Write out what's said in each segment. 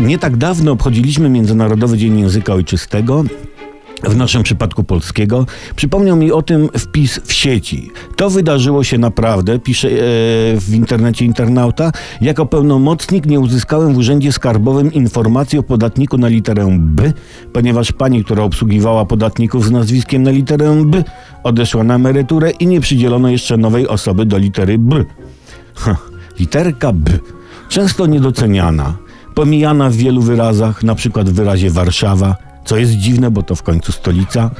Nie tak dawno obchodziliśmy Międzynarodowy Dzień Języka Ojczystego. W naszym przypadku polskiego. Przypomniał mi o tym wpis w sieci. To wydarzyło się naprawdę, pisze e, w internecie internauta. Jako pełnomocnik nie uzyskałem w Urzędzie Skarbowym informacji o podatniku na literę B, ponieważ pani, która obsługiwała podatników z nazwiskiem na literę B, odeszła na emeryturę i nie przydzielono jeszcze nowej osoby do litery B. Ha, literka B. Często niedoceniana, pomijana w wielu wyrazach, na przykład w wyrazie Warszawa, co jest dziwne, bo to w końcu stolica.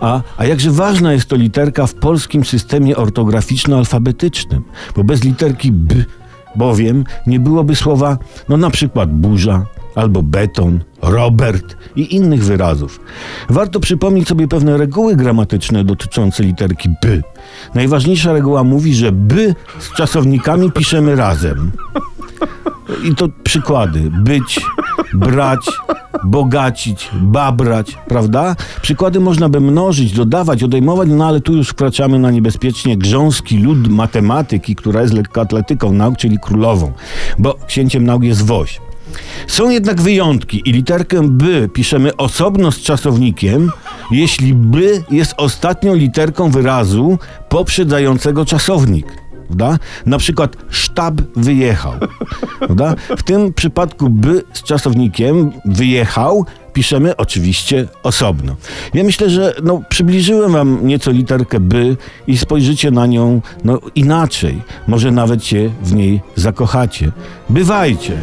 A, a jakże ważna jest to literka w polskim systemie ortograficzno-alfabetycznym, bo bez literki B bowiem nie byłoby słowa, no na przykład burza, albo beton, Robert i innych wyrazów. Warto przypomnieć sobie pewne reguły gramatyczne dotyczące literki B. Najważniejsza reguła mówi, że B z czasownikami piszemy razem. I to przykłady. Być, brać, bogacić, babrać, prawda? Przykłady można by mnożyć, dodawać, odejmować, no ale tu już wkraczamy na niebezpiecznie grząski lud matematyki, która jest lekkoatletyką nauk, czyli królową, bo księciem nauk jest woź. Są jednak wyjątki i literkę B piszemy osobno z czasownikiem, jeśli B jest ostatnią literką wyrazu poprzedzającego czasownik. Prawda? Na przykład sztab wyjechał. Prawda? W tym przypadku by z czasownikiem wyjechał piszemy oczywiście osobno. Ja myślę, że no, przybliżyłem wam nieco literkę by i spojrzycie na nią no, inaczej. Może nawet się w niej zakochacie. Bywajcie!